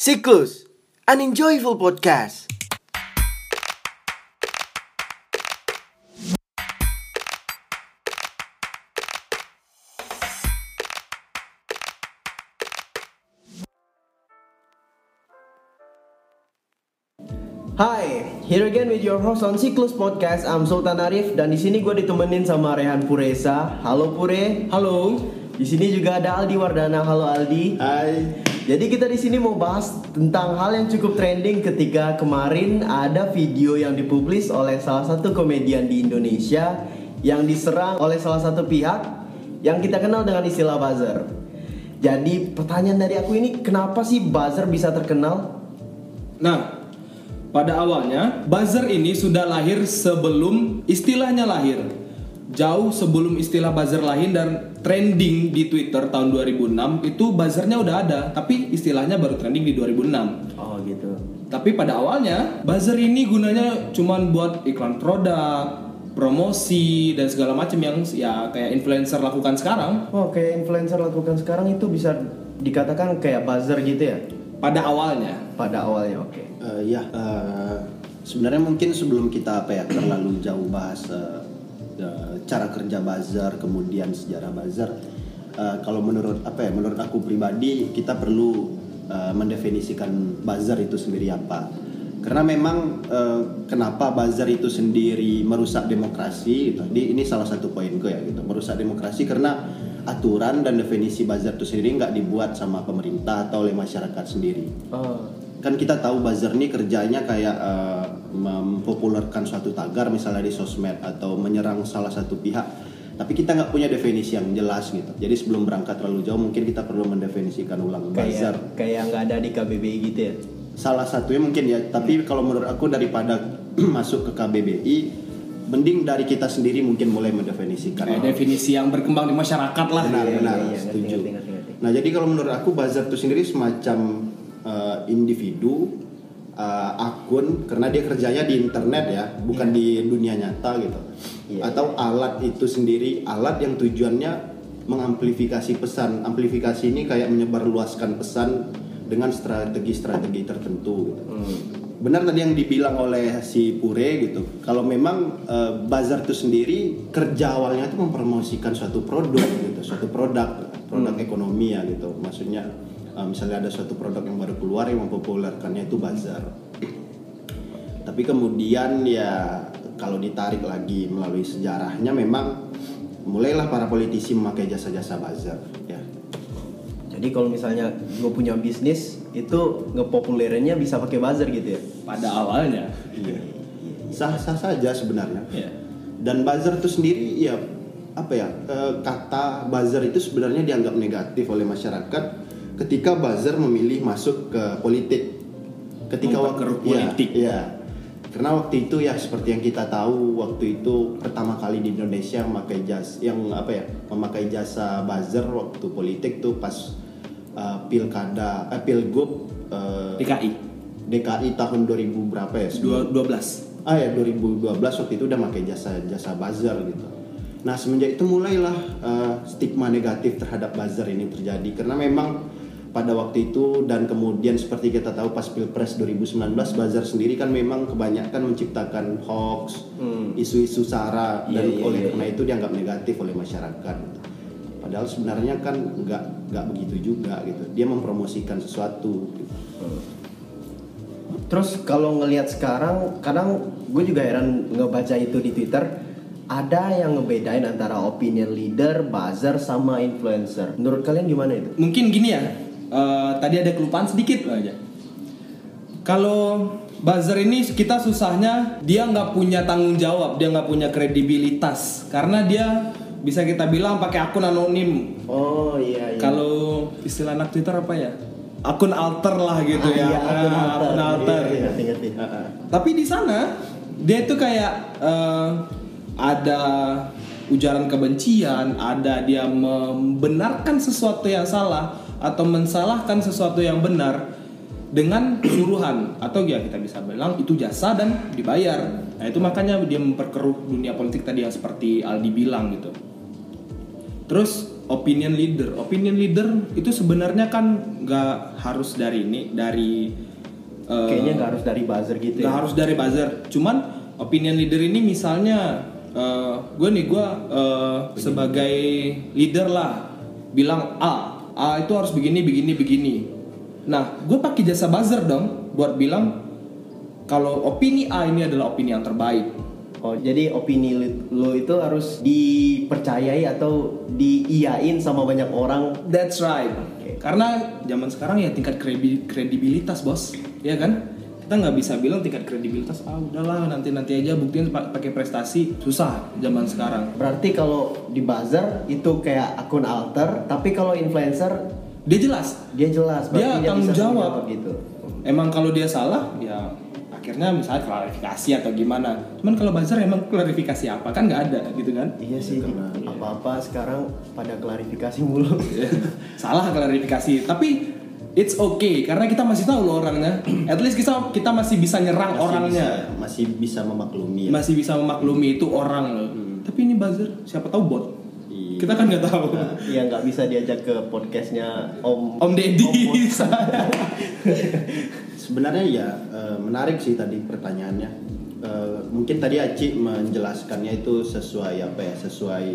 Siklus, an enjoyable podcast. Hai, here again with your host on Siklus Podcast. I'm Sultan Arif dan di sini gue ditemenin sama Rehan Puresa. Halo Pure. Halo. Di sini juga ada Aldi Wardana. Halo Aldi. Hai. Jadi kita di sini mau bahas tentang hal yang cukup trending ketika kemarin ada video yang dipublis oleh salah satu komedian di Indonesia yang diserang oleh salah satu pihak yang kita kenal dengan istilah buzzer. Jadi pertanyaan dari aku ini kenapa sih buzzer bisa terkenal? Nah, pada awalnya buzzer ini sudah lahir sebelum istilahnya lahir. Jauh sebelum istilah buzzer lahir dan trending di Twitter tahun 2006 itu buzzernya udah ada, tapi istilahnya baru trending di 2006. Oh gitu. Tapi pada awalnya buzzer ini gunanya cuman buat iklan produk, promosi dan segala macam yang ya kayak influencer lakukan sekarang. Oh, kayak influencer lakukan sekarang itu bisa dikatakan kayak buzzer gitu ya? Pada awalnya. Pada awalnya, oke. Eh, ya, eh, sebenarnya mungkin sebelum kita apa ya terlalu jauh bahas eh, cara kerja buzzer, kemudian sejarah buzzer, eh, kalau menurut apa ya, menurut aku pribadi kita perlu eh, mendefinisikan buzzer itu sendiri apa. Karena memang eh, kenapa buzzer itu sendiri merusak demokrasi gitu. Di, ini salah satu poinku ya gitu. Merusak demokrasi karena aturan dan definisi buzzer itu sendiri nggak dibuat sama pemerintah atau oleh masyarakat sendiri Oh, kan kita tahu buzzer ini kerjanya kayak eh, mempopulerkan suatu tagar misalnya di sosmed atau menyerang salah satu pihak tapi kita nggak punya definisi yang jelas gitu jadi sebelum berangkat terlalu jauh mungkin kita perlu mendefinisikan ulang buzzer kayak kayak nggak ada di KBBI gitu ya? salah satunya mungkin ya tapi kalau menurut aku daripada masuk ke KBBI mending dari kita sendiri mungkin mulai mendefinisikan Kayak definisi yang berkembang di masyarakat lah. benar Iya, benar iya, setuju ngerti, ngerti, ngerti. nah jadi kalau menurut aku buzzer itu sendiri semacam eh, individu eh, akun karena dia kerjanya di internet ya bukan di dunia nyata gitu. Iya, atau alat itu sendiri alat yang tujuannya mengamplifikasi pesan. Amplifikasi ini kayak menyebarluaskan pesan dengan strategi-strategi tertentu gitu. Hmm. benar tadi yang dibilang oleh si Pure gitu. Kalau memang eh, bazar itu sendiri kerja awalnya itu mempromosikan suatu produk gitu suatu produk produk ekonomi ya gitu. Maksudnya eh, misalnya ada suatu produk yang baru keluar yang mempopulerkannya itu bazar tapi kemudian ya kalau ditarik lagi melalui sejarahnya memang mulailah para politisi memakai jasa-jasa bazar ya Jadi kalau misalnya gue punya bisnis itu ngepopulerinnya bisa pakai buzzer gitu ya? Pada awalnya. Iya. Sah-sah saja sebenarnya. Iya. Dan buzzer itu sendiri ya apa ya eh, kata buzzer itu sebenarnya dianggap negatif oleh masyarakat ketika buzzer memilih masuk ke politik. Ketika waktu politik. Iya. iya. Karena waktu itu ya seperti yang kita tahu waktu itu pertama kali di Indonesia memakai jas yang apa ya memakai jasa buzzer waktu politik tuh pas eh, pilkada eh, pilgub eh, DKI DKI tahun 2000 berapa ya? dua- 12. Ah ya 2012 waktu itu udah pakai jasa jasa buzzer gitu. Nah semenjak itu mulailah eh, stigma negatif terhadap buzzer ini terjadi karena memang pada waktu itu dan kemudian seperti kita tahu pas pilpres 2019 buzzer sendiri kan memang kebanyakan menciptakan hoax, isu-isu sara dan Iya, iya, oleh iya, karena itu dianggap negatif oleh masyarakat. Padahal sebenarnya kan nggak nggak begitu juga gitu. Dia mempromosikan sesuatu. gitu. Terus kalau ngelihat sekarang, kadang gue juga heran ngebaca itu di Twitter. Ada yang ngebedain antara opinion leader, buzzer, sama influencer. Menurut kalian gimana itu? Mungkin gini ya. Eh, tadi ada kelupaan sedikit aja. Kalau buzzer ini kita susahnya dia nggak punya tanggung jawab, dia nggak punya kredibilitas karena dia bisa kita bilang pakai akun anonim. Oh iya iya. Kalau istilah anak Twitter apa ya? Akun alter lah gitu Ah, ya. iya, akun Ah, alter. akun alter. Iya, iya, ngerti, ngerti. Tapi di sana dia itu kayak eh, ada ujaran kebencian, ada dia membenarkan sesuatu yang salah atau mensalahkan sesuatu yang benar dengan suruhan atau ya kita bisa bilang itu jasa dan dibayar. Nah itu makanya dia memperkeruh dunia politik tadi yang seperti Aldi bilang gitu. Terus opinion leader. Opinion leader itu sebenarnya kan nggak harus dari ini, dari eh, Kayaknya nggak harus dari buzzer gitu nggak ya. harus dari buzzer. Cuman opinion leader ini misalnya eh, gue nih gue eh, sebagai leader lah bilang A, A itu harus begini begini begini. Nah, gue pakai jasa buzzer dong buat bilang kalau opini A ini adalah opini yang terbaik. Oh, jadi opini lo itu harus dipercayai atau diiyain sama banyak orang. That's right. Oke. Karena zaman sekarang ya tingkat kredi- kredibilitas bos, ya kan? Kita nggak bisa bilang tingkat kredibilitas ah udahlah nanti nanti aja buktiin pa- pakai prestasi susah zaman sekarang. Berarti kalau di buzzer itu kayak akun alter, tapi kalau influencer Dia jelas. dia jelas Dia berarti tanggung bisa jawab. menjawab gitu. Emang kalau dia salah ya akhirnya misalnya klarifikasi atau gimana. Cuman kalau buzzer emang klarifikasi apa kan nggak ada gitu kan? Iya sih, apa-apa sekarang pada klarifikasi mulu. salah klarifikasi tapi it's okay karena kita masih tahu loh orangnya at least kita kita masih bisa nyerang Masih orangnya bisa- masih bisa memaklumi ya. masih bisa memaklumi itu orang loh tapi ini buzzer siapa tahu bot Iya. kita kan nggak tahu Iya nggak bisa diajak ke podcastnya Om Om Deddy. Sebenarnya ya eh, menarik sih tadi pertanyaannya. Eh, mungkin tadi Aci menjelaskannya itu sesuai apa ya? Sesuai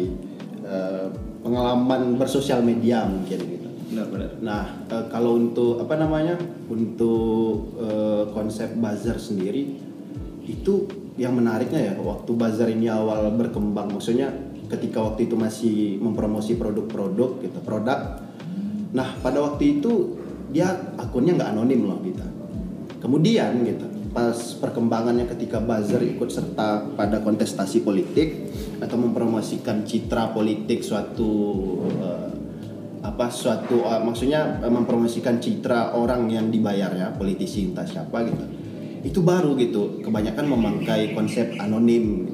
eh, pengalaman bersosial media mungkin gitu. Benar-benar Nah, eh, kalau untuk apa namanya? Untuk eh, konsep buzzer sendiri itu yang menariknya ya waktu buzzer ini awal berkembang maksudnya ketika waktu itu masih mempromosi produk-produk gitu, produk. Nah, pada waktu itu dia akunnya nggak anonim loh gitu. Kemudian gitu, pas perkembangannya ketika buzzer ikut serta pada kontestasi politik atau mempromosikan citra politik suatu eh, apa suatu eh, maksudnya eh, mempromosikan citra orang yang dibayarnya politisi entah siapa gitu. Itu baru gitu kebanyakan memakai konsep anonim.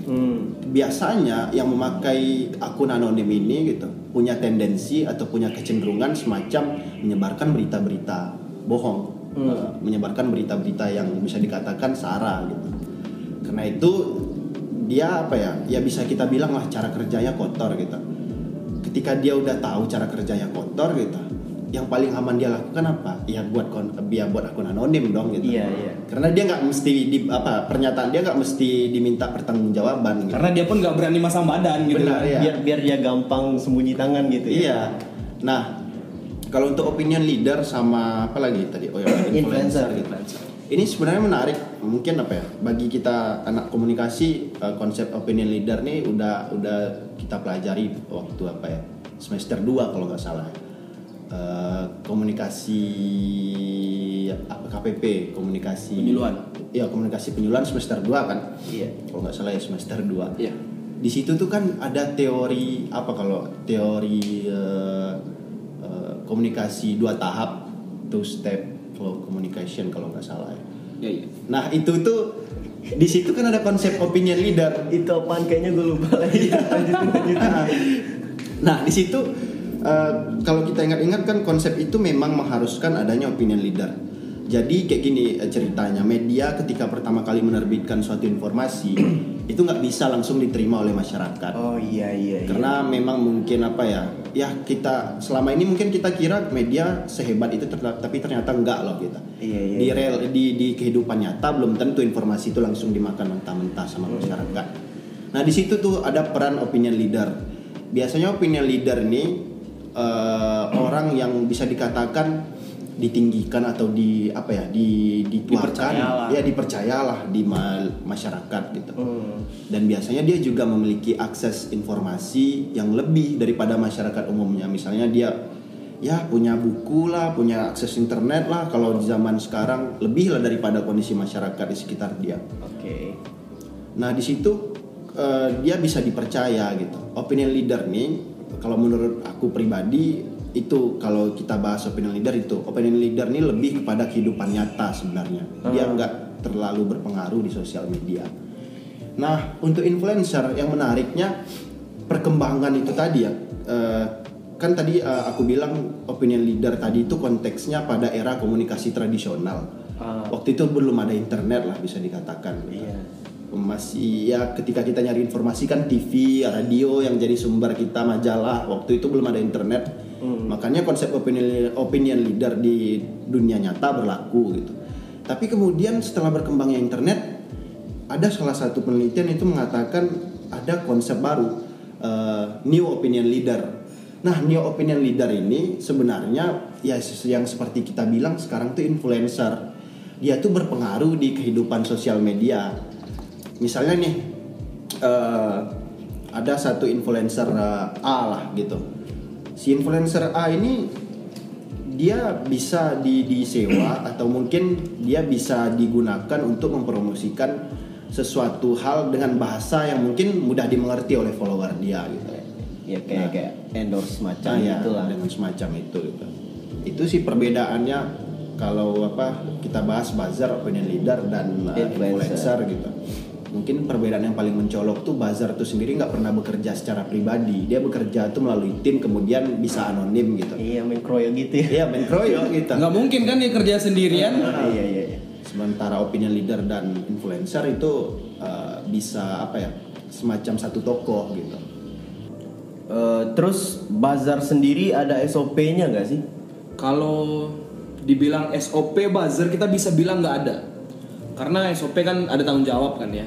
Hmm. biasanya yang memakai akun anonim ini gitu punya tendensi atau punya kecenderungan semacam menyebarkan berita-berita bohong. Eh, menyebarkan berita-berita yang bisa dikatakan sara gitu. Karena itu dia apa ya ya bisa kita bilang lah cara kerjanya kotor gitu ketika dia udah tahu cara kerjanya kotor gitu yang paling aman dia lakukan apa ya buat kon ya buat akun anonim dong gitu Iya iya. karena dia nggak mesti di apa pernyataan dia nggak mesti diminta pertanggungjawaban gitu. karena dia pun nggak berani masang badan gitu Benar, iya. Biar biar dia gampang sembunyi tangan gitu ya. Iya. Nah, kalau untuk opinion leader sama apa lagi tadi? Oh ya, influencer. Influencer. gitu. Ini sebenarnya menarik. Mungkin apa ya? Bagi kita anak komunikasi eh, konsep opinion leader nih udah udah kita pelajari waktu apa ya? Semester 2 kalau nggak salah. Eh, komunikasi apa KPP, komunikasi Penyuluhan. Iya, komunikasi penyuluhan semester 2 kan? Iya. Kalau nggak salah ya semester 2 Iya. di situ tuh kan ada teori apa kalau teori eh, eh, komunikasi dua tahap two step flow communication kalau nggak salah ya. Iya, iya. Nah itu tuh di situ kan ada konsep opinion leader. Itu apaan kayaknya gue lupa lagi. lanjutin lanjutin. Nah di situ eh, kalau kita ingat-ingat kan konsep itu memang mengharuskan adanya opinion leader. Jadi kayak gini eh, ceritanya media ketika pertama kali menerbitkan suatu informasi itu nggak bisa langsung diterima oleh masyarakat. Oh iya iya. iya. karena memang mungkin apa ya ya kita selama ini mungkin kita kira media sehebat itu tapi ternyata enggak loh kita. Iya, iya, di iya. real di di kehidupan nyata belum tentu informasi itu langsung dimakan mentah-mentah sama masyarakat nah di situ tuh ada peran opinion leader. Biasanya opinion leader ini eh, orang yang bisa dikatakan ditinggikan atau di apa ya di Dipercayalah. ya dipercayalah di ma- masyarakat gitu Hmm. dan biasanya dia juga memiliki akses informasi yang lebih daripada masyarakat umumnya misalnya dia ya punya buku lah punya akses internet lah kalau di zaman sekarang lebih lah daripada kondisi masyarakat di sekitar dia Oke. nah di situ eh, dia bisa dipercaya gitu opinion leader nih kalau menurut aku pribadi itu kalau kita bahas opinion leader itu opinion leader ini lebih kepada kehidupan nyata sebenarnya dia nggak terlalu berpengaruh di sosial media nah untuk influencer yang menariknya perkembangan itu tadi ya eh, kan tadi eh, aku bilang opinion leader tadi itu konteksnya pada era komunikasi tradisional Ah. waktu itu belum ada internet lah bisa dikatakan Iya. masih ya ketika kita nyari informasi kan TV, radio yang jadi sumber kita majalah. Waktu itu belum ada internet. Makanya konsep opinion opinion leader di dunia nyata berlaku gitu. Tapi kemudian setelah berkembangnya internet ada salah satu penelitian itu mengatakan ada konsep baru eh, new opinion leader. Nah, new opinion leader ini sebenarnya ya yang seperti kita bilang sekarang tuh influencer. Dia tuh berpengaruh di kehidupan sosial media. Misalnya nih eh, ada satu influencer eh, A lah gitu. Si influencer A ini dia bisa di disewa atau mungkin dia bisa digunakan untuk mempromosikan sesuatu hal dengan bahasa yang mungkin mudah dimengerti oleh follower dia gitu Ya kayak Nah. kayak endorse macam Nah, ya, gitu lah. dengan semacam itu gitu. Itu sih perbedaannya kalau apa kita bahas buzzer, opinion leader dan uh, Influencer. influencer gitu. Mungkin perbedaan yang paling mencolok tuh buzzer tuh sendiri nggak pernah bekerja secara pribadi. Dia bekerja tuh melalui tim kemudian bisa anonim gitu. Iya main kroyo gitu ya. Iya, main kroyo gitu. nggak mungkin kan dia kerja sendirian Iya iya iya. Sementara opinion leader dan influencer itu uh, bisa apa ya? Semacam satu tokoh gitu. Eh, terus bazar sendiri ada SOP-nya nggak sih? Kalau dibilang SOP buzzer kita bisa bilang nggak ada. Karena SOP kan ada tanggung jawab kan ya.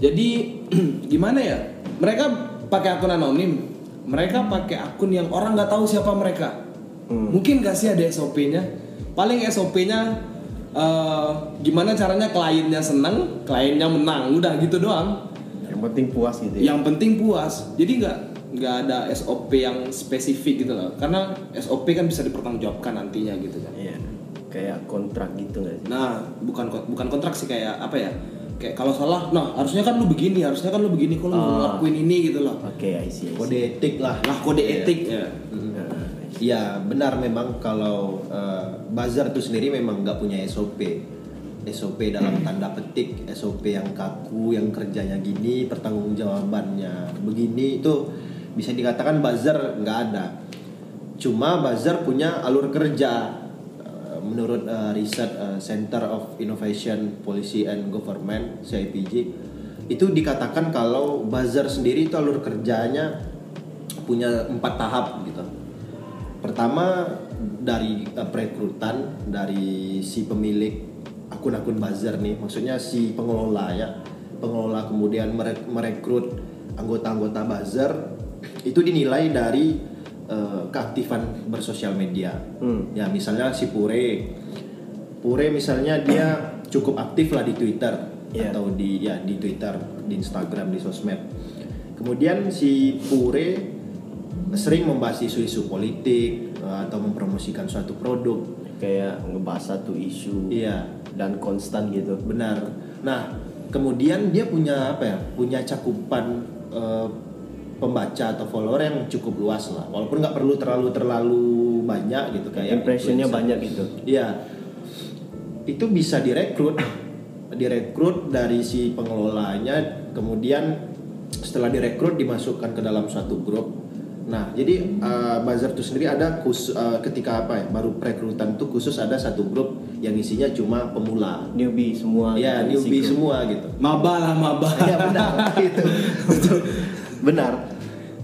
Jadi gimana ya? Mereka pakai akun anonim. Mereka pakai akun yang orang nggak tahu siapa mereka. Mungkin gak sih ada SOP-nya? Paling SOP-nya eh, gimana caranya kliennya seneng, kliennya menang. Udah gitu doang. Yang penting puas gitu ya. Yang penting puas. Jadi nggak nggak ada SOP yang spesifik gitu loh. Karena SOP kan bisa dipertanggungjawabkan nantinya gitu kan. Iya. Kayak kontrak gitu nggak sih? Nah, bukan bukan kontrak sih kayak apa ya? Kayak kalau salah, nah harusnya kan lu begini, harusnya kan lu begini, kok lu Ah. ngelakuin ini gitu loh. Oke, I see, I see. Kode etik lah. Nah, kode etik ya. Ya benar memang kalau uh, buzzer itu sendiri memang nggak punya SOP. SOP dalam tanda petik, SOP yang kaku, yang kerjanya gini, pertanggungjawabannya begini itu bisa dikatakan buzzer nggak ada. Cuma buzzer punya alur kerja. Menurut uh, riset uh, Center of Innovation Policy and Government (CIPG) itu dikatakan kalau buzzer sendiri itu alur kerjanya punya empat tahap gitu. Pertama dari uh, perekrutan dari si pemilik akun-akun buzzer nih, maksudnya si pengelola ya, pengelola kemudian mere- merekrut anggota-anggota buzzer itu dinilai dari uh, keaktifan bersosial media. Ya misalnya si Pure, Pure misalnya dia cukup aktif lah di Twitter Iya. atau di ya di Twitter, di Instagram, di sosmed. Kemudian si Pure sering membahas isu-isu politik uh, atau mempromosikan suatu produk. Kayak ngebahas satu isu. Iya, Dan konstan gitu. benar. Nah, kemudian dia punya apa ya? Punya cakupan uh, pembaca atau follower yang cukup luas lah. Walaupun nggak perlu terlalu terlalu banyak gitu kayak Impressionnya banyak gitu. Iya. Itu bisa direkrut, direkrut dari si pengelolanya, kemudian setelah direkrut dimasukkan ke dalam suatu grup. Nah, jadi uh, buzzer itu sendiri ada khusus uh, ketika apa ya, baru perekrutan tuh khusus ada satu grup yang isinya cuma pemula. Newbie semua. Ya, gitu, newbie semua gitu. Maba lah maba. Iya benar itu. Betul. Benar.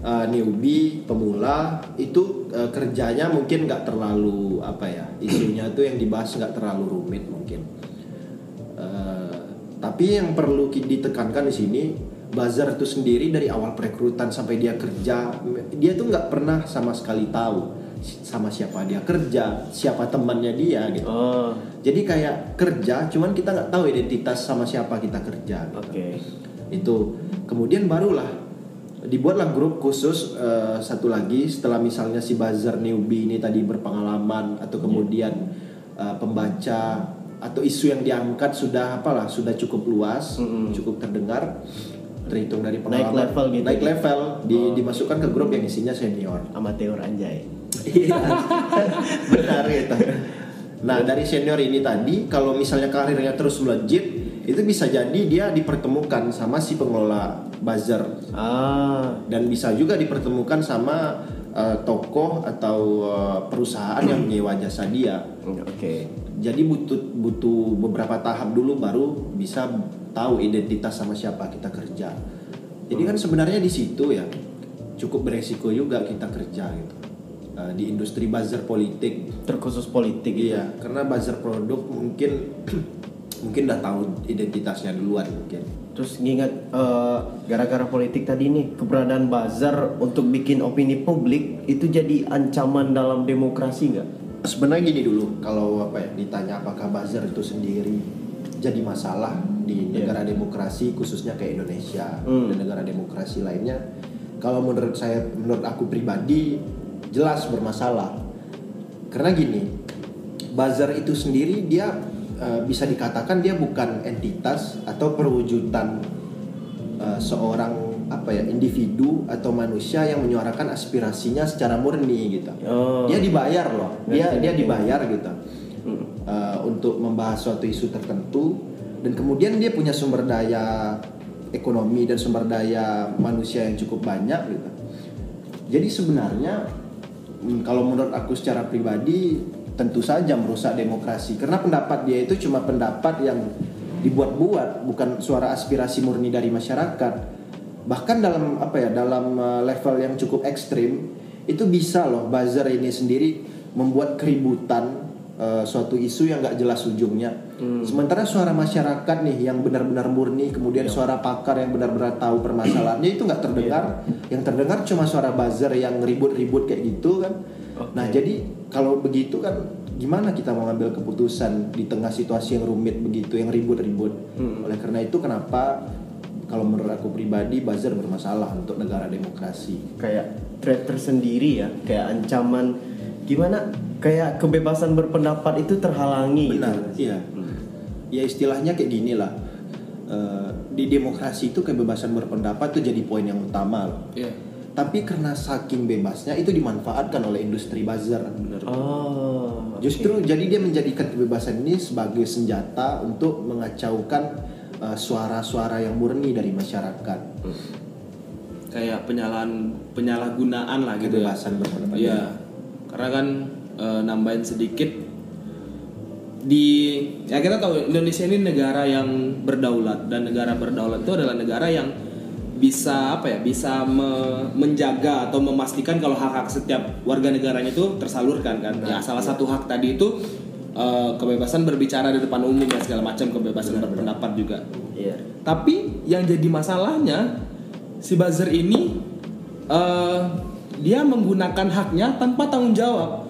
Uh, newbie, pemula itu uh, kerjanya mungkin nggak terlalu apa ya isunya tuh yang dibahas nggak terlalu rumit mungkin. Uh, tapi yang perlu ditekankan di sini buzzer itu sendiri dari awal perekrutan sampai dia kerja dia tuh nggak pernah sama sekali tahu sama siapa dia kerja siapa temannya dia gitu Oh, jadi kayak kerja cuman kita nggak tahu identitas sama siapa kita kerja gitu oke. itu kemudian barulah dibuatlah grup khusus eh, satu lagi setelah misalnya si buzzer newbie ini tadi berpengalaman atau kemudian eh, pembaca atau isu yang diangkat sudah apalah sudah cukup luas cukup terdengar terhitung dari Naik pengalaman level gitu naik ya? level di- dimasukkan ke grup yang isinya senior Amateur anjay. Iya, benar gitu. Nah dari senior ini tadi, kalau misalnya karirnya terus melejit, itu bisa jadi dia dipertemukan sama si pengelola buzzer Ah, dan bisa juga dipertemukan sama eh, tokoh atau eh, perusahaan yang menyewa jasa dia. oke. Jadi butuh butuh beberapa tahap dulu baru bisa tahu identitas sama siapa kita kerja. Jadi kan sebenarnya di situ ya cukup beresiko juga kita kerja gitu. Eh, di industri buzzer politik Terkhusus politik gitu. Iya, karena buzzer produk mungkin mungkin udah tahu identitasnya duluan mungkin. Terus ngingat eh, gara-gara politik tadi nih keberadaan buzzer untuk bikin opini publik itu jadi ancaman dalam demokrasi nggak? Sebenarnya gini dulu, kalau apa ya ditanya apakah buzzer itu sendiri jadi masalah di negara demokrasi khususnya kayak Indonesia Hmm. dan negara demokrasi lainnya, kalau menurut saya, menurut aku pribadi jelas bermasalah. Karena gini, buzzer itu sendiri dia eh, bisa dikatakan dia bukan entitas atau perwujudan eh, seorang apa ya individu atau manusia yang menyuarakan aspirasinya secara murni gitu. Oh. Dia dibayar loh, dia dia dibayar gitu eh, untuk membahas suatu isu tertentu dan kemudian dia punya sumber daya ekonomi dan sumber daya manusia yang cukup banyak gitu. Jadi sebenarnya mm, kalau menurut aku secara pribadi tentu saja merusak demokrasi karena pendapat dia itu cuma pendapat yang dibuat-buat bukan suara aspirasi murni dari masyarakat. Bahkan dalam apa ya dalam uh, level yang cukup ekstrim itu bisa loh buzzer ini sendiri membuat keributan uh, suatu isu yang nggak jelas ujungnya. Sementara suara masyarakat nih yang benar-benar murni, kemudian suara pakar yang benar-benar tahu permasalahannya itu nggak terdengar. Yang terdengar cuma suara buzzer yang ribut-ribut kayak gitu kan. Nah jadi kalau begitu kan gimana kita mau ngambil keputusan di tengah situasi yang rumit begitu, yang ribut-ribut. Oleh karena itu kenapa kalau menurut aku pribadi buzzer bermasalah untuk negara demokrasi. Kayak threat tersendiri ya, kayak ancaman gimana? Kayak kebebasan berpendapat itu terhalangi. gitu. Benar, iya. Ya istilahnya kayak gini lah. Eh, di demokrasi itu kebebasan berpendapat itu jadi poin yang utama loh. Iya. Tapi karena saking bebasnya itu dimanfaatkan oleh industri buzzer. Oh. Justru jadi dia menjadikan kebebasan ini sebagai senjata untuk mengacaukan eh, suara-suara yang murni dari masyarakat. Kayak penyalahan penyalahgunaan lah gitu ya. Kebebasan berpendapat. Iya. Karena kan eh, nambahin sedikit di ya kita tahu Indonesia ini negara yang berdaulat dan negara berdaulat itu adalah negara yang bisa apa ya bisa me- menjaga atau memastikan kalau hak-hak setiap warga negaranya itu tersalurkan kan ya salah satu hak tadi itu eh, kebebasan berbicara di depan umum dan segala macam kebebasan berpendapat juga Iya. tapi yang jadi masalahnya si buzzer ini eh, dia menggunakan haknya tanpa tanggung jawab.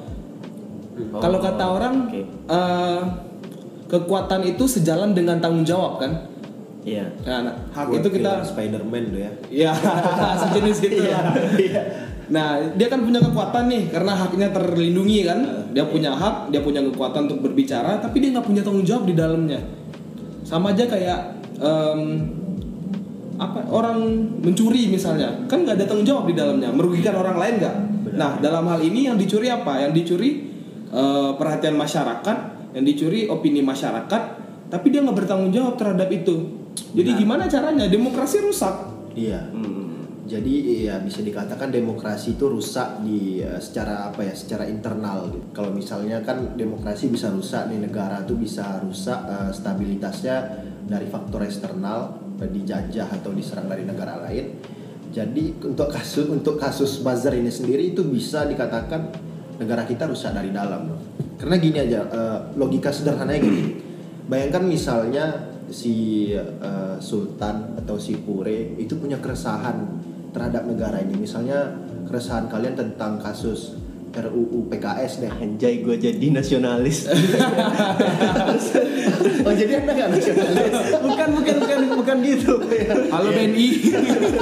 Oh, Kalau kata orang oke. eh, kekuatan itu sejalan dengan tanggung jawab kan. Iya. Nah, nah, hak Buat itu kita Spider-Man tuh ya. ya sejenis itu. Nah, dia kan punya kekuatan nih karena haknya terlindungi kan. Dia punya hak, dia punya kekuatan untuk berbicara, tapi dia nggak punya tanggung jawab di dalamnya. Sama aja kayak em, apa orang mencuri misalnya, kan nggak ada tanggung jawab di dalamnya, merugikan orang lain nggak? Nah, dalam hal ini yang dicuri apa? Yang dicuri eh, perhatian masyarakat, yang dicuri opini masyarakat, tapi dia nggak bertanggung jawab terhadap itu. Jadi gimana caranya? Demokrasi rusak. Iya. Jadi ya bisa dikatakan demokrasi itu rusak di eh, secara apa ya, secara internal gitu. Kalau misalnya kan demokrasi bisa rusak nih negara tuh bisa rusak eh, stabilitasnya dari faktor eksternal eh, dijajah atau diserang dari negara lain. Jadi untuk kasus untuk kasus buzzer ini sendiri itu bisa dikatakan negara kita rusak dari dalam loh. Karena gini aja logika sederhananya gini. Bayangkan misalnya si eh, Sultan atau si Pure itu punya keresahan terhadap negara ini. Misalnya keresahan kalian tentang kasus RUU PKS deh. Anjay gue jadi nasionalis. Oh jadi anda nggak nasionalis? bukan bukan bukan bukan gitu. Halo BNI.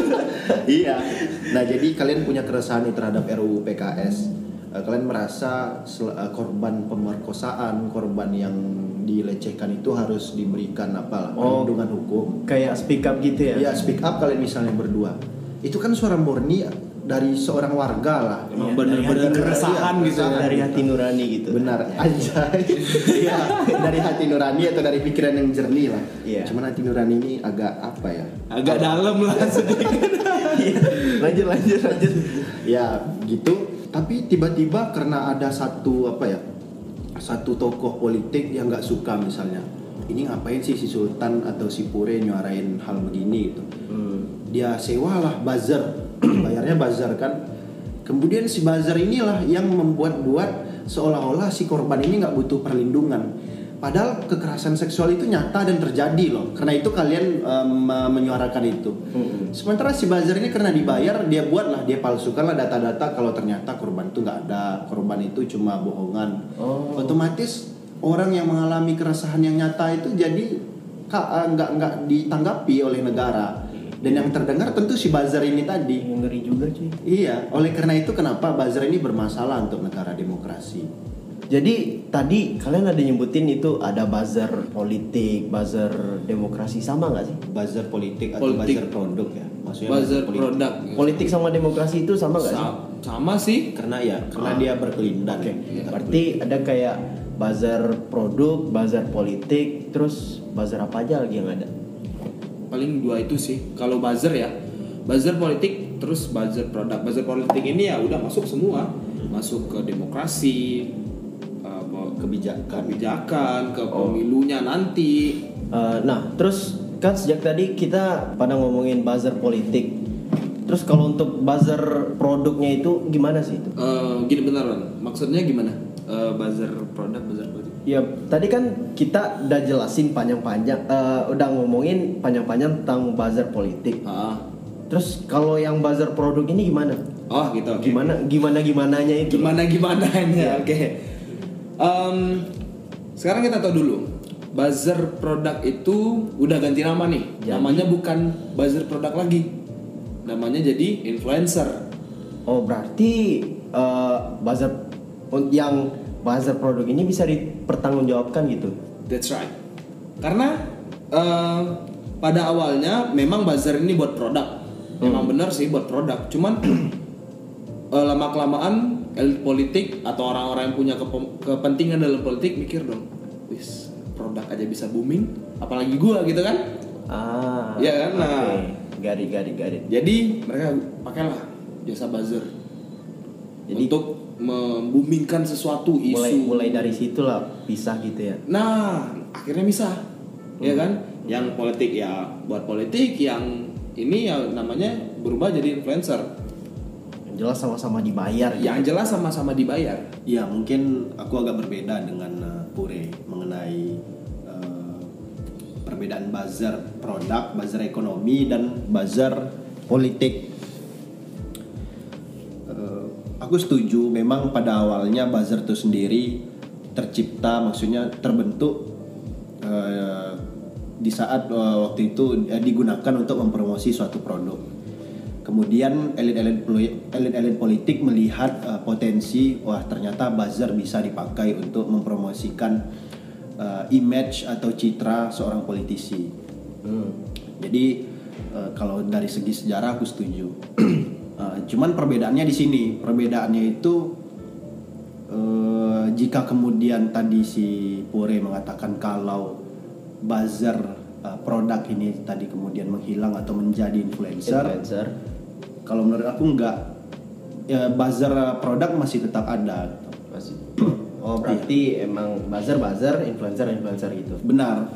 iya. Nah jadi kalian punya keresahan nih terhadap RUU PKS. Eh, kalian merasa eh, korban pemerkosaan, korban yang dilecehkan itu harus diberikan apa Oh. perlindungan hukum. Kayak speak up gitu ya. Ya speak up kalian misalnya berdua. Itu kan suara murni dari seorang warga lah. Emang Iya, bener-bener dari hati keresahan gitu ya. Dari hati nurani gitu. Benar, anjay. Iya, dari hati nurani atau dari pikiran yang jernih lah. Iya. Cuman hati nurani ini agak apa ya? Agak dalam lah sedikit. Iya. lanjut lanjut lanjut. Ya gitu. Tapi tiba-tiba karena ada satu apa ya? Satu tokoh politik yang nggak suka misalnya. ini ngapain sih si Sultan atau si Pure nyuarain hal begini gitu? Dia sewalah buzzer. Bayarnya buzzer kan. Kemudian si buzzer inilah yang membuat buat seolah-olah si korban ini nggak butuh perlindungan padahal kekerasan seksual itu nyata dan terjadi loh. Karena itu kalian em, menyuarakan itu. Sementara si buzzer ini karena dibayar dia buatlah dia palsukanlah data-data kalau ternyata korban itu nggak ada korban itu cuma bohongan. Oh. otomatis orang yang mengalami keresahan yang nyata itu jadi eh, nggak nggak ditanggapi oleh negara. Dan yang terdengar tentu si buzzer ini tadi. Ngeri juga cuy iya oleh karena itu kenapa buzzer ini bermasalah untuk negara demokrasi jadi tadi kalian ada nyebutin itu ada buzzer politik buzzer demokrasi sama nggak sih? Buzzer politik atau Politik. buzzer produk ya? Maksudnya buzzer politik. produk. Politik sama demokrasi itu sama nggak sih? Sa- sama sih. Karena ya karena dia berkelindan. Oke, Iya. berarti ada kayak buzzer produk, buzzer politik, terus buzzer apa aja lagi yang ada? paling dua itu sih. Kalau buzzer ya buzzer politik terus buzzer produk. Buzzer politik ini ya udah masuk semua. Masuk ke demokrasi kebijakan kebijakan ke pemilunya nanti Eh, nah, terus kan sejak tadi kita pada ngomongin buzzer politik. Terus kalau untuk buzzer produknya itu gimana sih itu? Eh, gini beneran maksudnya gimana Eh, buzzer produk buzzer politik Ya, tadi kan kita udah jelasin panjang-panjang, eh, udah ngomongin panjang-panjang tentang buzzer politik. ah Terus kalau yang buzzer produk ini gimana? oh gitu oke. Gimana gimana gimananya itu? gimana gimana ini oke Em, sekarang kita tahu dulu. Buzzer produk itu udah ganti nama nih. Jadi? namanya bukan buzzer produk lagi. Namanya jadi influencer. Oh berarti eh, buzzer yang buzzer produk ini bisa dipertanggungjawabkan gitu? that's right. Karena eh, pada awalnya memang buzzer ini buat produk. Memang benar sih buat produk. Cuman lama kelamaan elit politik atau orang-orang yang punya kepe- kepentingan dalam politik mikir dong wis produk aja bisa booming apalagi gua gitu kan Ah, Iya kan? Nah. oke. Garit, garit, garit. jadi mereka pakailah jasa buzzer Jadi- untuk memboomingkan sesuatu isu Mulai mulai dari situ lah pisah gitu ya. Nah, akhirnya bisa. Ya kan? Yang politik ya buat politik, yang ini ya namanya berubah jadi influencer. Jelas sama-sama dibayar. ya. Yang jelas sama-sama dibayar. Ya mungkin aku agak berbeda dengan uh, Pure mengenai uh, perbedaan buzzer produk, buzzer ekonomi dan buzzer politik. Uh, aku setuju memang pada awalnya buzzer itu sendiri tercipta maksudnya terbentuk uh, di saat uh, waktu itu uh, digunakan untuk mempromosi suatu produk. Kemudian elit-elit elit-elit politik melihat uh, potensi wah ternyata buzzer bisa dipakai untuk mempromosikan uh, image atau citra seorang politisi. Jadi uh, kalau dari segi sejarah aku setuju. Uh, cuman perbedaannya di sini, perbedaannya itu eh, jika kemudian tadi si Pure mengatakan kalau buzzer produk ini tadi kemudian menghilang atau menjadi influencer, Influencer. Kalau menurut aku enggak ya, buzzer produk masih tetap ada. Masih. Oh berarti emang buzzer buzzer, influencer influencer gitu. Benar.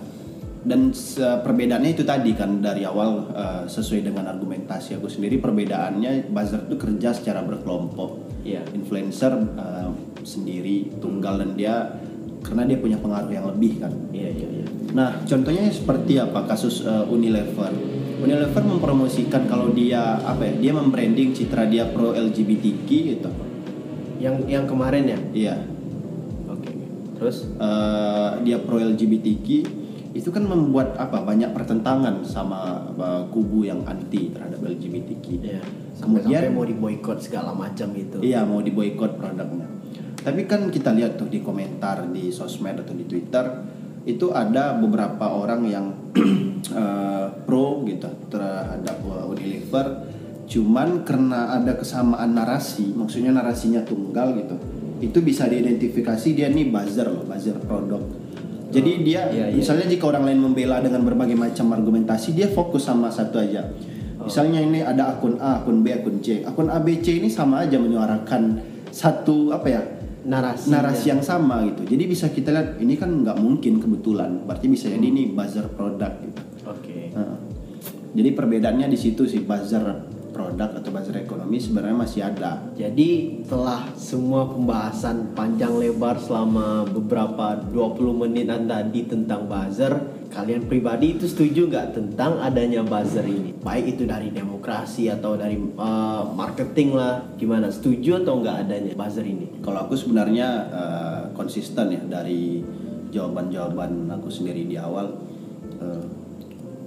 Dan perbedaannya itu tadi kan dari awal eh, sesuai dengan argumentasi aku sendiri perbedaannya buzzer itu kerja secara berkelompok. Iya. Influencer eh, sendiri tunggal dan dia karena dia punya pengaruh yang lebih kan. Iya iya iya. Nah, contohnya seperti apa kasus eh, Unilever. Unilever mempromosikan kalau dia apa ya? Dia membranding citra dia pro LGBTQ gitu. Yang yang kemarin ya. Iya. Oke. Terus eh, dia pro LGBTQ itu kan membuat apa banyak pertentangan sama eh, kubu yang anti terhadap LGBTQ. ya Kemudian sampai mau diboykot segala macam gitu. iya mau diboykot produknya. Tapi kan kita lihat tuh di komentar di sosmed atau di Twitter itu ada beberapa orang yang eh, pro gitu terhadap eh, Unilever cuman karena ada kesamaan narasi maksudnya narasinya tunggal gitu itu bisa diidentifikasi dia nih buzzer loh buzzer produk. Jadi dia iya, iya. misalnya jika orang lain membela dengan berbagai macam argumentasi dia fokus sama satu aja. Misalnya ini ada akun A akun B akun C. Akun A B C ini sama aja menyuarakan satu apa ya narasi narasi yang sama gitu. Jadi bisa kita lihat ini kan nggak mungkin kebetulan. Berarti bisa jadi ini buzzer produk gitu. Oke. Heeh. Jadi perbedaannya di situ sih buzzer produk atau buzzer ekonomi sebenarnya masih ada. Jadi setelah semua pembahasan panjang lebar selama beberapa 20 menit tadi tentang buzzer, kalian pribadi itu setuju nggak tentang adanya buzzer ini? Baik itu dari demokrasi atau dari uh, marketing lah, gimana? Setuju atau nggak adanya buzzer ini? Kalau aku sebenarnya eh, konsisten ya dari jawaban-jawaban aku sendiri di awal. Eh,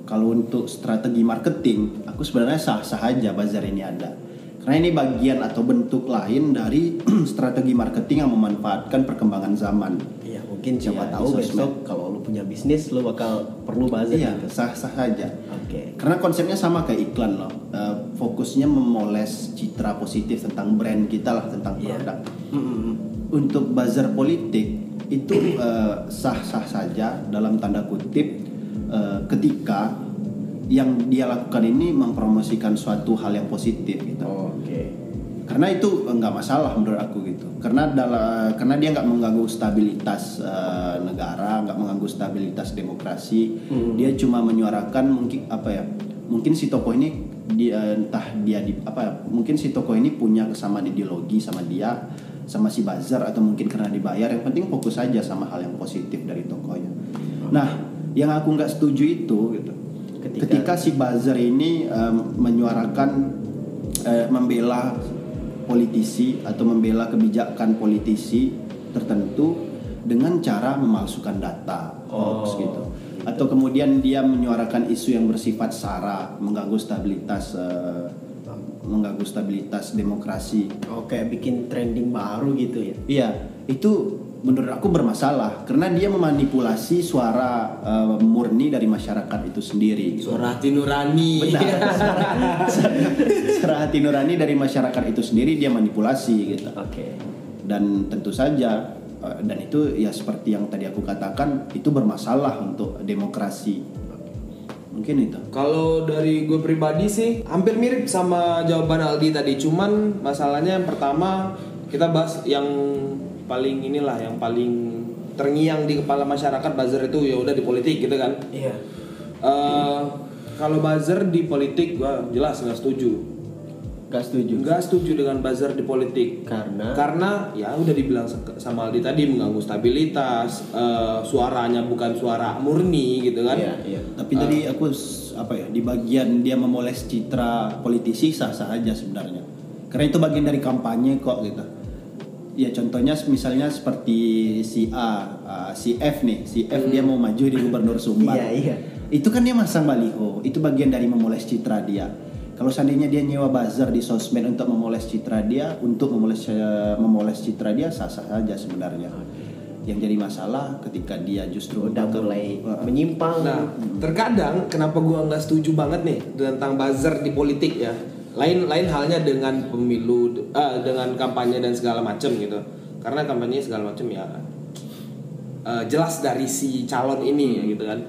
kalau untuk strategi marketing, aku sebenarnya sah-sah aja buzzer ini ada. Karena ini bagian atau bentuk lain dari strategi marketing yang memanfaatkan perkembangan zaman. Iya, mungkin siapa Iya, tahu besok kalau lu punya bisnis lu bakal perlu buzzer Iya, gitu. sah-sah saja. Oke. Karena konsepnya sama kayak iklan loh. Eh, fokusnya memoles citra positif tentang brand kita lah, tentang Iya. produk. Mm-mm. Untuk buzzer politik itu eh, sah-sah saja dalam tanda kutip eh, ketika yang dia lakukan ini mempromosikan suatu hal yang positif gitu. Oke. Karena itu eh, nggak masalah menurut aku gitu. Karena dalam karena dia nggak mengganggu stabilitas eh, negara, nggak mengganggu stabilitas demokrasi. Dia cuma menyuarakan mungkin apa ya? Mungkin si tokoh ini dia entah dia di apa ya, mungkin si tokoh ini punya kesamaan ideologi sama dia sama si buzzer atau mungkin karena dibayar yang penting fokus saja sama hal yang positif dari tokohnya. Nah, yang aku nggak setuju itu gitu. Ketika- Ketika, si buzzer ini em, menyuarakan eh, membela politisi atau membela kebijakan politisi tertentu dengan cara memalsukan data hoax gitu atau kemudian dia menyuarakan isu yang bersifat sara mengganggu stabilitas eh, mengganggu stabilitas demokrasi Oke, bikin trending baru gitu ya. iya itu menurut aku bermasalah karena dia memanipulasi suara eh, murni dari masyarakat itu sendiri gitu. Suara hati nurani. suara hati nurani dari masyarakat itu sendiri dia manipulasi gitu Oke. dan tentu saja eh, dan itu ya seperti yang tadi aku katakan itu bermasalah untuk demokrasi mungkin itu Kalau dari gue pribadi sih hampir mirip sama jawaban Aldi tadi, cuman masalahnya yang pertama kita bahas yang paling inilah yang paling terngiang di kepala masyarakat buzzer itu ya udah di politik gitu kan. Iya. Eh, kalau buzzer di politik gua jelas nggak setuju. Gak setuju. Nggak setuju dengan buzzer di politik. Karena Karena ya udah dibilang sama Aldi tadi mengganggu stabilitas, eh, suaranya bukan suara murni gitu kan. Iya, iya. tapi tadi aku s- apa ya di bagian dia memoles citra politisi sah sah aja sebenarnya karena itu bagian dari kampanye kok gitu ya contohnya misalnya seperti si A uh, si F nih. Si F dia mau maju di gubernur Sumbar. Iya, iya. itu kan dia masang baliho. Itu bagian dari memoles citra dia. Kalau seandainya dia nyewa buzzer di sosmed untuk memoles citra dia untuk memoles eh, memoles citra dia sah sah saja sebenarnya yang jadi masalah ketika dia justru udah mulai menyimpang. Nah, terkadang kenapa gua nggak setuju banget nih tentang buzzer di politik ya. Lain lain halnya dengan pemilu, eh, dengan kampanye dan segala macam gitu. Karena kampanye segala macam ya eh, jelas dari si calon ini ya, gitu kan.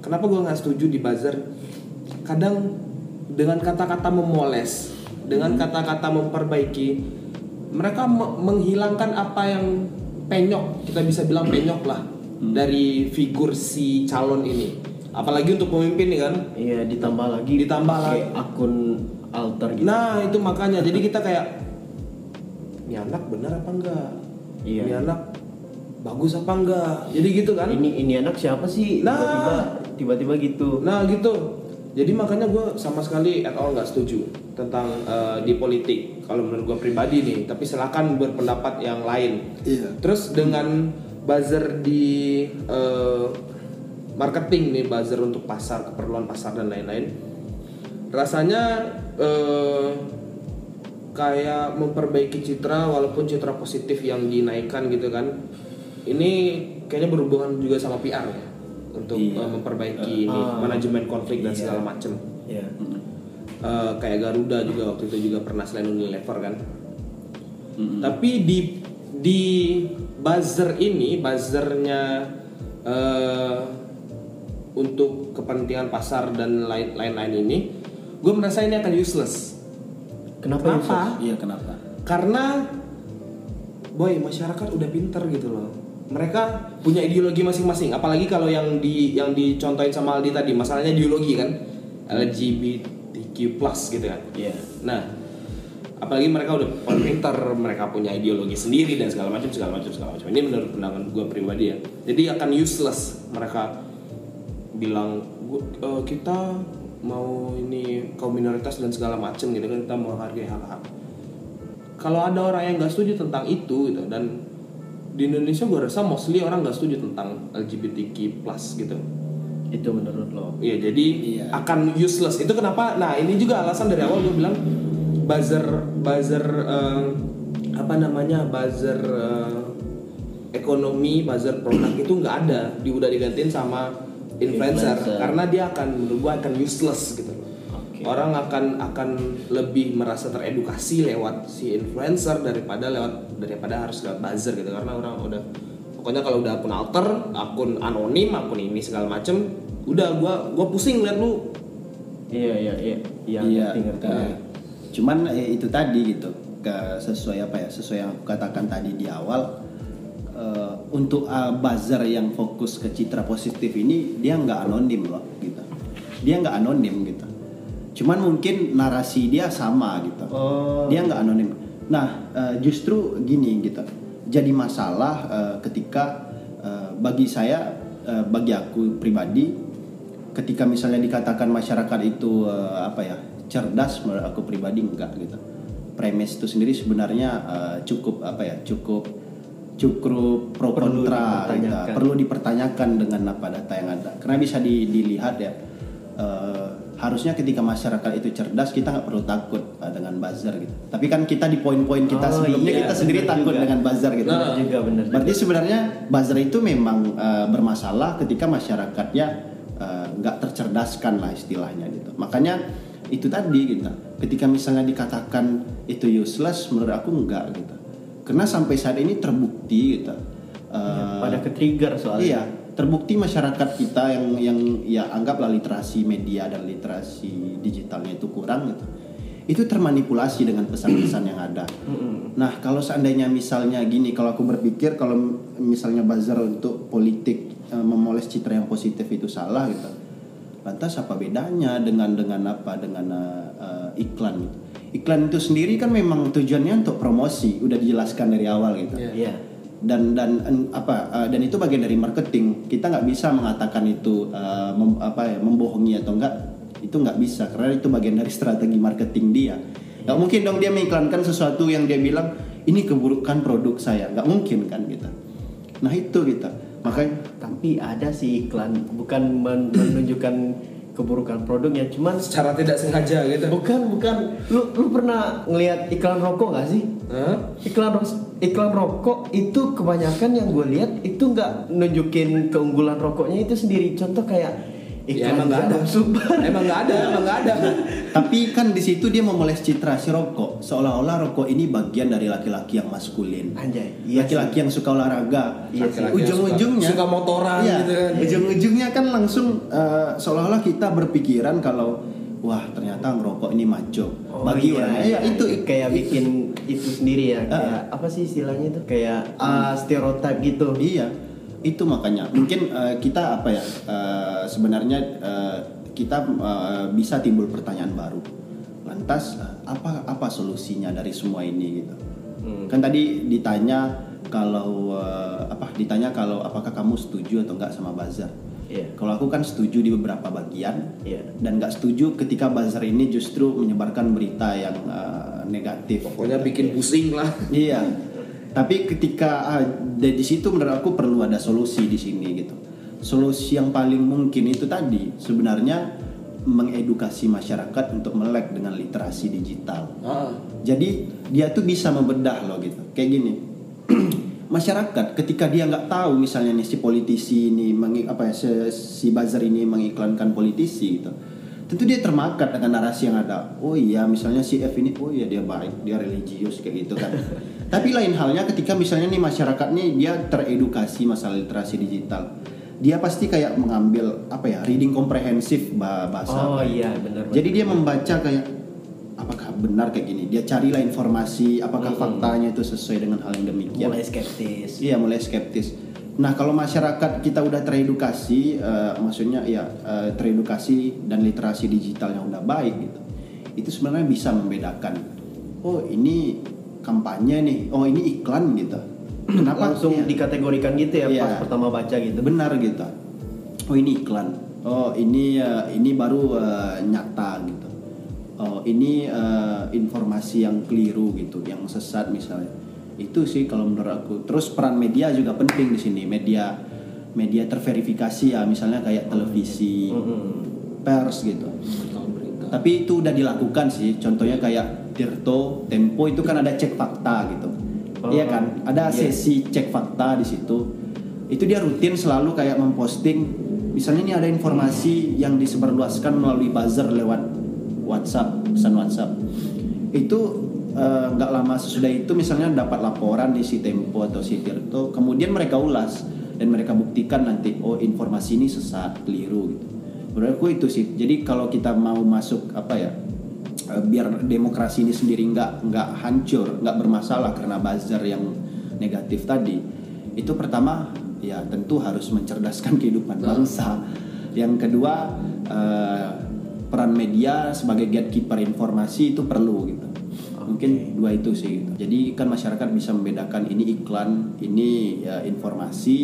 Kenapa gua nggak setuju di buzzer? Kadang dengan kata-kata memoles, dengan kata-kata memperbaiki, mereka me- menghilangkan apa yang penyok, kita bisa bilang penyok lah dari figur si calon ini. Apalagi untuk pemimpin nih kan. Iya, ditambah lagi Ditambah lagi. akun alter gitu. Nah, itu makanya jadi kita kayak ini anak bener apa enggak? Iya. Ini anak bagus apa enggak? Jadi gitu kan. ini ini anak siapa sih? Nah. Tiba-tiba tiba-tiba gitu. Nah gitu. Jadi makanya gue sama sekali at all nggak setuju tentang eh, di politik. Kalau menurut gue pribadi nih. Tapi silakan berpendapat yang lain. Iya. Terus dengan buzzer di eh, marketing nih buzzer untuk pasar keperluan pasar dan lain-lain. Rasanya eh, kayak memperbaiki citra walaupun citra positif yang dinaikkan gitu kan. Ini kayaknya berhubungan juga sama PR ya untuk Iya. eh, memperbaiki ini Ah. manajemen konflik dan Iya. segala macem. Iya. Eh, kayak Garuda juga waktu itu juga pernah selain Unilever kan. Tapi di di buzzer ini buzzernya eh, untuk kepentingan pasar dan lain- lain-lain ini, gue merasa ini akan useless. Kenapa? Kenapa? Iya kenapa? Karena boy masyarakat udah pinter gitu loh mereka punya ideologi masing-masing apalagi kalau yang di yang dicontohin sama Aldi tadi masalahnya ideologi kan LGBTQ plus gitu kan Iya. nah apalagi mereka udah paling pinter mereka punya ideologi sendiri dan segala macam segala macam segala macam ini menurut pandangan gue pribadi ya jadi akan useless mereka bilang "Gua- eh, kita mau ini kaum minoritas dan segala macam gitu kan kita mau hargai hak hak kalau ada orang yang nggak setuju tentang itu gitu dan di Indonesia gue rasa mostly orang nggak setuju tentang LGBTQ plus gitu. Itu menurut lo. Iya jadi akan useless. Itu kenapa? Nah ini juga alasan dari awal gue bilang buzzer buzzer eh, apa namanya buzzer eh, ekonomi buzzer produk itu nggak ada. Di udah digantiin sama influencer, Influencer. karena dia akan menurut gue akan useless gitu Oke. orang akan akan lebih merasa teredukasi lewat si influencer daripada lewat daripada harus lewat buzzer gitu karena orang udah pokoknya kalau udah akun alter akun anonim akun ini segala macem udah gua gua pusing liat lu Iya iya iya. Iya iya ngerti, ngerti. ke- cuman eh, itu tadi gitu ke sesuai apa ya sesuai yang aku katakan tadi di awal eh, untuk uh, buzzer yang fokus ke citra positif ini dia nggak anonim loh gitu. Dia nggak anonim gitu. Cuman mungkin narasi dia sama gitu. Oh. dia nggak anonim. Nah eh, justru gini gitu. Jadi masalah eh, ketika eh, bagi saya eh, bagi aku pribadi ketika misalnya dikatakan masyarakat itu eh, apa ya cerdas menurut aku pribadi enggak gitu. Premis itu sendiri sebenarnya eh, cukup apa ya cukup cukup pro Perlu kontra gitu. dipertanyakan. perlu dipertanyakan dengan apa data yang ada karena bisa di- dilihat ya eh, harusnya ketika masyarakat itu cerdas kita nggak perlu takut eh, dengan buzzer gitu tapi kan kita di poin-poin kita Oh, sebelumnya iya, kita sendiri takut juga. dengan buzzer gitu Benar juga, benar juga. Berarti sebenarnya buzzer itu memang eh, bermasalah ketika masyarakatnya nggak tercerdaskan lah istilahnya gitu. Makanya itu tadi gitu. Ketika misalnya dikatakan itu useless, menurut aku enggak gitu. Karena sampai saat ini terbukti gitu. eh, Pada ke trigger soalnya. Iya, terbukti masyarakat kita yang yang ya anggaplah literasi media dan literasi digitalnya itu kurang gitu. Itu termanipulasi dengan pesan-pesan yang ada. Nah, kalau seandainya misalnya gini, kalau aku berpikir kalau misalnya buzzer untuk politik eh, memoles citra yang positif itu salah gitu. Lantas apa bedanya dengan dengan apa dengan eh, iklan gitu. Iklan itu sendiri kan memang tujuannya untuk promosi, udah dijelaskan dari awal gitu. Iya. dan dan en- apa uh, dan itu bagian dari marketing. Kita nggak bisa mengatakan itu uh, mem- apa ya membohongi atau enggak itu nggak bisa karena itu bagian dari strategi marketing dia. Nggak mungkin dong dia mengiklankan sesuatu yang dia bilang ini keburukan produk saya. Nggak mungkin kan gitu. Nah itu gitu. Makanya Tapi ada sih iklan bukan men- menunjukkan keburukan produknya, cuman secara tidak sengaja gitu bukan bukan lu lu pernah ngelihat iklan rokok gak sih? Hah? Iklan iklan rokok itu kebanyakan yang gue lihat itu nggak nunjukin keunggulan rokoknya itu sendiri. Contoh kayak ya iklan emang nggak ada. Super. emang nggak ada emang nggak ada. Tapi kan di situ dia memoles citra si rokok. Seolah-olah rokok ini bagian dari laki-laki yang maskulin. Anjay, iya laki-laki yang suka olahraga. Iya ujung-ujungnya suka- suka motoran iya, gitu kan. ujung-ujungnya kan langsung eh, seolah-olah kita berpikiran kalau wah ternyata ngerokok ini maco. Bagi iya, orang iya, iya, itu. Kayak bikin itu sendiri ya kayak apa sih istilahnya itu? Kayak ah, stereotip gitu. Iya itu makanya. Mungkin eh, kita apa ya eh, sebenarnya eh, kita eh, bisa timbul pertanyaan baru. Lantas apa apa solusinya dari semua ini gitu? Kan tadi ditanya kalau eh, apa ditanya kalau apakah kamu setuju atau enggak sama buzzer? Iya. kalau aku kan setuju di beberapa bagian Iya. dan nggak setuju ketika buzzer ini justru menyebarkan berita yang eh, negatif. Pokoknya bikin pusing lah. Iya. Tapi ketika ah, dari situ menurut aku perlu ada solusi di sini gitu. Solusi yang paling mungkin itu tadi sebenarnya mengedukasi masyarakat untuk melek dengan literasi digital. Ah. Jadi dia tuh bisa membedah loh gitu. Kayak gini. masyarakat ketika dia nggak tahu misalnya nih si politisi ini mengi- apa ya si, si buzzer ini mengiklankan politisi gitu tentu dia termakan dengan narasi yang ada. Oh iya misalnya si F ini oh iya dia baik dia religius kayak gitu kan. Tapi lain halnya ketika misalnya nih masyarakat nih dia teredukasi masalah literasi digital. Dia pasti kayak mengambil apa ya reading komprehensif bah- bahasa. Oh iya benar jadi dia membaca kayak apakah benar kayak gini. Dia carilah informasi apakah faktanya itu sesuai dengan hal yang demikian. mulai skeptis. Iya mulai skeptis. Nah kalau masyarakat kita udah teredukasi, eh, maksudnya ya eh, teredukasi dan literasi digital yang udah baik gitu, itu sebenarnya bisa membedakan. Oh ini kampanye nih, oh ini iklan gitu. Kenapa langsung Iya. dikategorikan gitu ya Iya. pas pertama baca gitu benar gitu. Oh ini iklan. Oh ini eh, ini baru eh, nyata gitu. Oh ini eh, informasi yang keliru gitu, yang sesat misalnya. Itu sih kalau menurut aku. Terus peran media juga penting di sini. Media media terverifikasi ya, misalnya kayak televisi, pers gitu. Tapi itu udah dilakukan sih. Contohnya kayak Tirto, Tempo itu kan ada cek fakta gitu. Iya kan? Ada sesi cek fakta di situ. Itu dia rutin selalu kayak memposting misalnya ini ada informasi yang disebarluaskan melalui buzzer lewat WhatsApp, pesan WhatsApp. Itu eh, nggak lama sesudah itu misalnya dapat laporan di si Tempo atau si Tirto, kemudian mereka ulas dan mereka buktikan nanti oh informasi ini sesat, keliru gitu. Menurut aku itu sih. Jadi kalau kita mau masuk apa ya eh, biar demokrasi ini sendiri nggak nggak hancur, nggak bermasalah karena buzzer yang negatif tadi, itu pertama ya tentu harus mencerdaskan kehidupan bangsa. Yang kedua eh, peran media sebagai gatekeeper informasi itu perlu gitu. Mungkin dua itu sih. gitu. Jadi kan masyarakat bisa membedakan ini iklan, ini ya, informasi,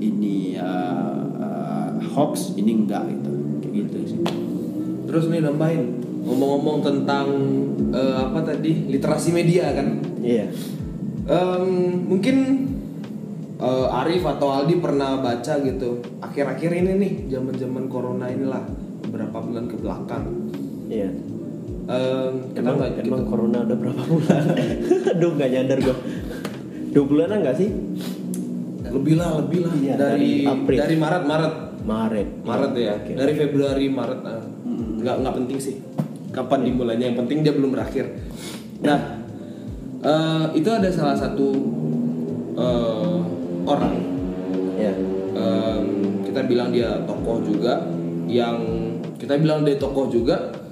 ini eh, eh, hoax, ini enggak gitu. Kayak gitu sih. Terus nih nambahin ngomong-ngomong tentang eh, apa tadi literasi media kan. iya Em, mungkin eh, Arif atau Aldi pernah baca gitu akhir-akhir ini nih zaman-zaman corona inilah beberapa bulan ke belakang. iya kita emang nggak gitu. emang corona udah berapa bulan? Aduh nggak nyadar gua. Dua bulanan nggak sih? Lebih lah lebih lah. Iya, dari dari April. dari Maret Maret. Maret. Maret ya. Oke. dari Februari Maret ah. nggak nggak penting sih. Kapan dimulainya yang penting dia belum berakhir. Nah eh, itu ada salah satu eh, orang. Ya em, kita bilang dia tokoh juga. Yang kita bilang dia tokoh juga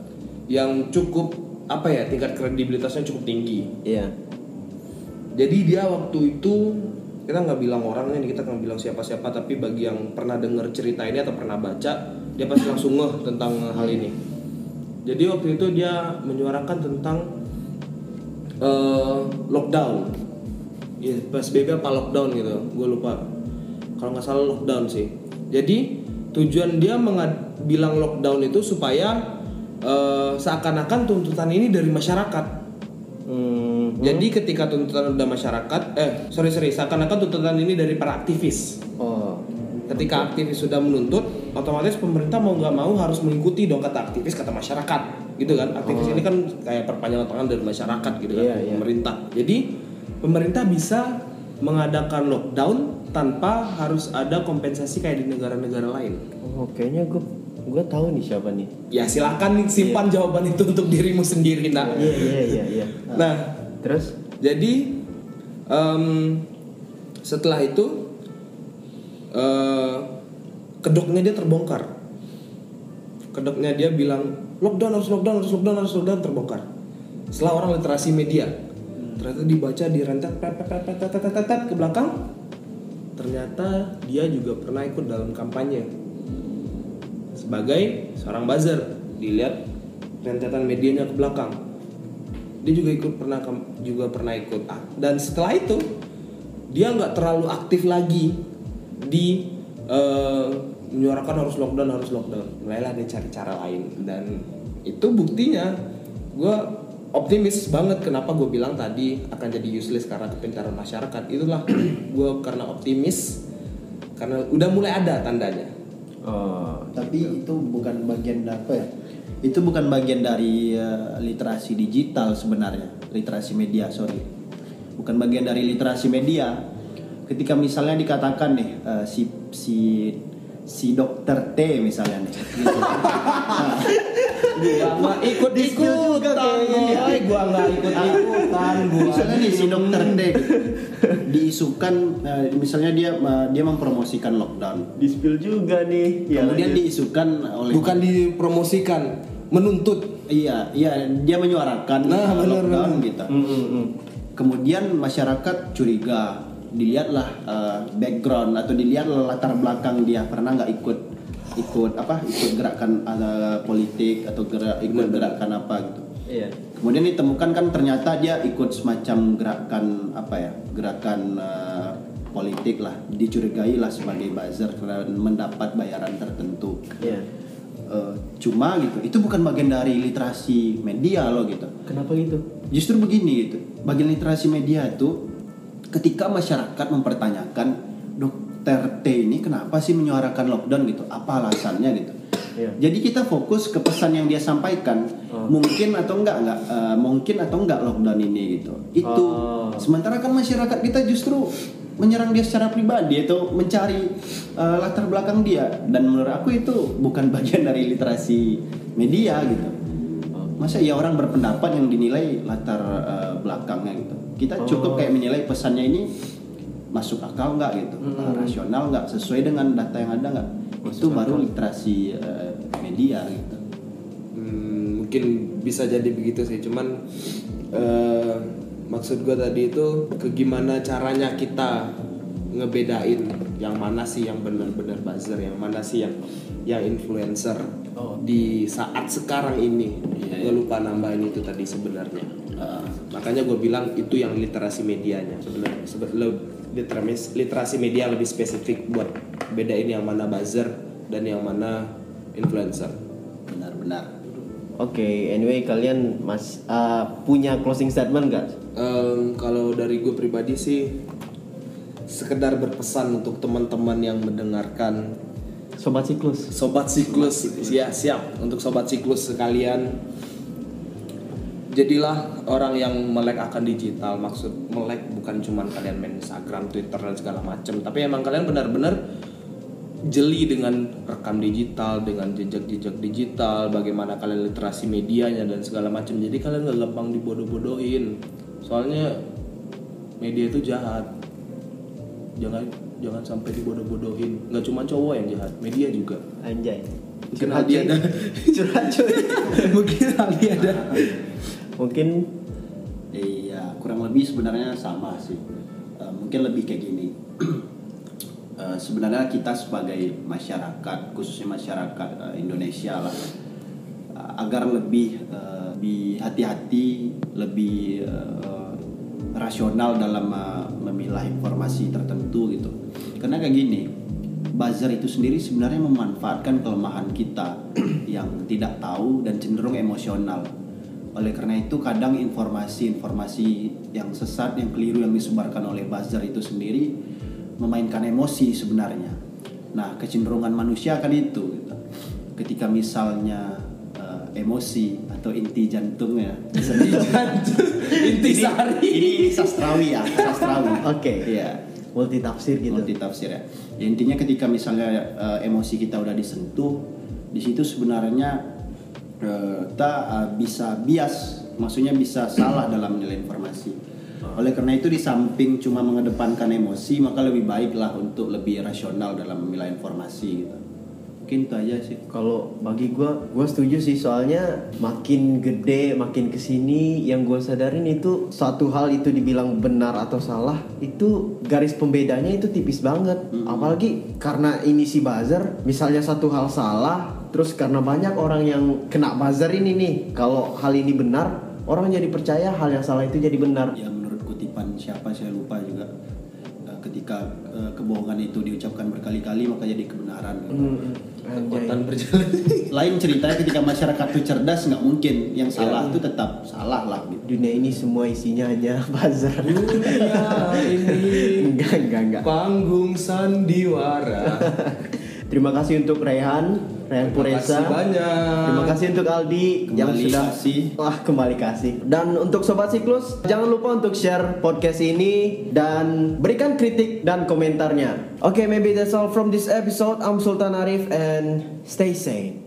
yang cukup apa ya tingkat kredibilitasnya cukup tinggi. Iya. Jadi dia waktu itu kita nggak bilang orangnya nih kita nggak bilang siapa-siapa tapi bagi yang pernah dengar cerita ini atau pernah baca dia pasti langsung ngeh tentang hal ini. Jadi waktu itu dia menyuarakan tentang eh, lockdown. Ya PSBB apa lockdown gitu gue lupa. Kalau nggak salah lockdown sih. Jadi tujuan dia bilang lockdown itu supaya eh, seakan-akan tuntutan ini dari masyarakat hmm, jadi ketika tuntutan udah masyarakat, eh sorry sorry, seakan-akan tuntutan ini dari para aktivis. oh Ketika aktivis sudah menuntut, otomatis pemerintah mau nggak mau harus mengikuti dong kata aktivis kata masyarakat, gitu kan? Aktivis ini kan kayak perpanjangan tangan dari masyarakat gitu kan, Iya, iya. pemerintah. Jadi pemerintah bisa mengadakan lockdown tanpa harus ada kompensasi kayak di negara-negara lain. oh kayaknya gua gue tahu nih siapa nih ya silahkan simpan yeah. jawaban itu untuk dirimu sendiri nak iya iya iya nah terus jadi um, setelah itu uh, kedoknya dia terbongkar kedoknya dia bilang lockdown harus lockdown harus lockdown harus lockdown terbongkar setelah orang literasi media ternyata dibaca di rentet ke belakang ternyata dia juga pernah ikut dalam kampanye sebagai seorang buzzer. Dilihat rentetan medianya ke belakang. Dia juga ikut pernah juga pernah ikut. Ah, dan setelah itu dia nggak terlalu aktif lagi di eh, menyuarakan harus lockdown harus lockdown. Mulailah dia cari cara lain. Dan itu buktinya gue optimis banget kenapa gue bilang tadi akan jadi useless karena kepintaran masyarakat. Itulah gue karena optimis karena udah mulai ada tandanya oh Tapi itu bukan bagian dari apa ya? Itu bukan bagian dari eh, literasi digital sebenarnya, literasi media, sorry. Bukan bagian dari literasi media. Ketika misalnya dikatakan nih eh, si si si dokter T misalnya nih. Gitu. Nah, nggak ikut ikutan boy gua nggak ikut ikutan gua misalnya nih si dokter gitu. diisukan eh, misalnya dia eh, dia mempromosikan lockdown. di spill juga nih ya Kemudian lanjut. diisukan oleh bukan dipromosikan menuntut Iya, iya dia menyuarakan Nah, uh, benar, lockdown benar. gitu. Mm, mm, mm. Kemudian masyarakat curiga, dilihatlah uh, background atau dilihatlah latar belakang dia pernah nggak ikut ikut apa ikut gerakan uh, politik atau gerak ikut gerakan apa gitu. Iya. Kemudian ditemukan kan ternyata dia ikut semacam gerakan apa ya gerakan uh, politik lah dicurigai lah sebagai buzzer karena mendapat bayaran tertentu. Iya. Eh, cuma gitu itu bukan bagian dari literasi media loh gitu Kenapa gitu? justru begini gitu bagian literasi media itu ketika masyarakat mempertanyakan dokter T ini kenapa sih menyuarakan lockdown gitu apa alasannya gitu Iya. jadi kita fokus ke pesan yang dia sampaikan mungkin atau enggak enggak eh, mungkin atau enggak lockdown ini gitu. Itu. Oh. sementara kan masyarakat kita justru menyerang dia secara pribadi atau mencari eh, latar belakang dia. Dan menurut aku itu bukan bagian dari literasi media gitu. Masa ya orang berpendapat yang dinilai latar eh, belakangnya gitu. Kita cukup kayak menilai pesannya ini masuk akal nggak gitu. Eh, rasional nggak sesuai dengan data yang ada nggak itu baru literasi eh, media gitu. Hmm, mungkin bisa jadi begitu sih. Cuman eh, maksud gue tadi itu ke gimana caranya kita ngebedain yang mana sih yang benar-benar buzzer yang mana sih yang yang influencer di saat sekarang ini. Gue lupa nambahin itu tadi sebenarnya. Eh, makanya gue bilang itu yang literasi medianya. Sebenarnya Sebe- literasi literasi media lebih spesifik buat bedain yang mana buzzer dan yang mana influencer. Benar-benar Oke, anyway kalian mas uh, punya closing statement gak? Em, kalau dari gue pribadi sih sekedar berpesan untuk teman-teman yang mendengarkan. Sobat siklus. sobat siklus ya siap. Untuk sobat siklus sekalian. Jadilah orang yang melek akan digital. Maksud melek bukan cuman kalian main Instagram Twitter dan segala macam tapi emang kalian benar-benar jeli dengan rekam digital dengan jejak-jejak digital bagaimana kalian literasi medianya dan segala macam jadi kalian nggak gampang dibodoh-bodohin soalnya media itu jahat jangan jangan sampai dibodoh-bodohin nggak cuma cowok yang jahat media juga Anjay. mungkin Aldi ada Curhat cuy. mungkin Aldi ada Mungkin Iya, kurang lebih sebenarnya sama sih. Eh, mungkin lebih kayak gini. Eh, sebenarnya kita sebagai masyarakat, khususnya masyarakat eh, Indonesia lah, eh, agar lebih eh, lebih hati-hati, lebih eh, rasional dalam eh, memilah informasi tertentu gitu. Karena kayak gini, buzzer itu sendiri sebenarnya memanfaatkan kelemahan kita yang tidak tahu dan cenderung emosional. Oleh karena itu kadang informasi-informasi yang sesat, yang keliru yang disebarkan oleh buzzer itu sendiri memainkan emosi sebenarnya. Nah, kecenderungan manusia kan itu gitu. Ketika misalnya eh, emosi atau inti jantungnya inti sari ini, ini sastrawi ya, sastrawi. Oke. Iya. multi tafsir gitu. multi tafsir ya. Ya, intinya ketika misalnya eh, emosi kita udah disentuh, di situ sebenarnya eh, kita eh, bisa bias, maksudnya bisa salah dalam menilai informasi. Oleh karena itu di samping cuma mengedepankan emosi, maka lebih baiklah untuk lebih rasional dalam memilah informasi gitu. Mungkin itu aja sih. Kalau bagi gua, gua setuju sih soalnya makin gede, makin ke sini yang gua sadarin itu suatu hal itu dibilang benar atau salah itu garis pembedanya itu tipis banget. Apalagi karena ini si buzzer, misalnya satu hal salah, terus karena banyak orang yang kena buzzer ini nih, kalau hal ini benar, orang jadi percaya hal yang salah itu jadi benar. Ya kutipan siapa saya lupa juga. Eh, Ketika eh, kebohongan itu diucapkan berkali-kali maka jadi kebenaran. gitu. Hmm, kekuatan berjalan lain ceritanya ketika masyarakat itu cerdas nggak mungkin yang salah itu tetap salah lah gitu. Dunia ini semua isinya hanya buzzer. dunia ini enggak, enggak, enggak. panggung sandiwara Terima kasih untuk Rehan, Rehan Terima Puresa. kasih banyak. Terima kasih untuk Aldi yang Kembali sudah kasih. Wah, kembali kasih. Dan untuk sobat siklus, jangan lupa untuk share podcast ini dan berikan kritik dan komentarnya. Oke, maybe that's all from this episode. I'm Sultan Arif and stay sane.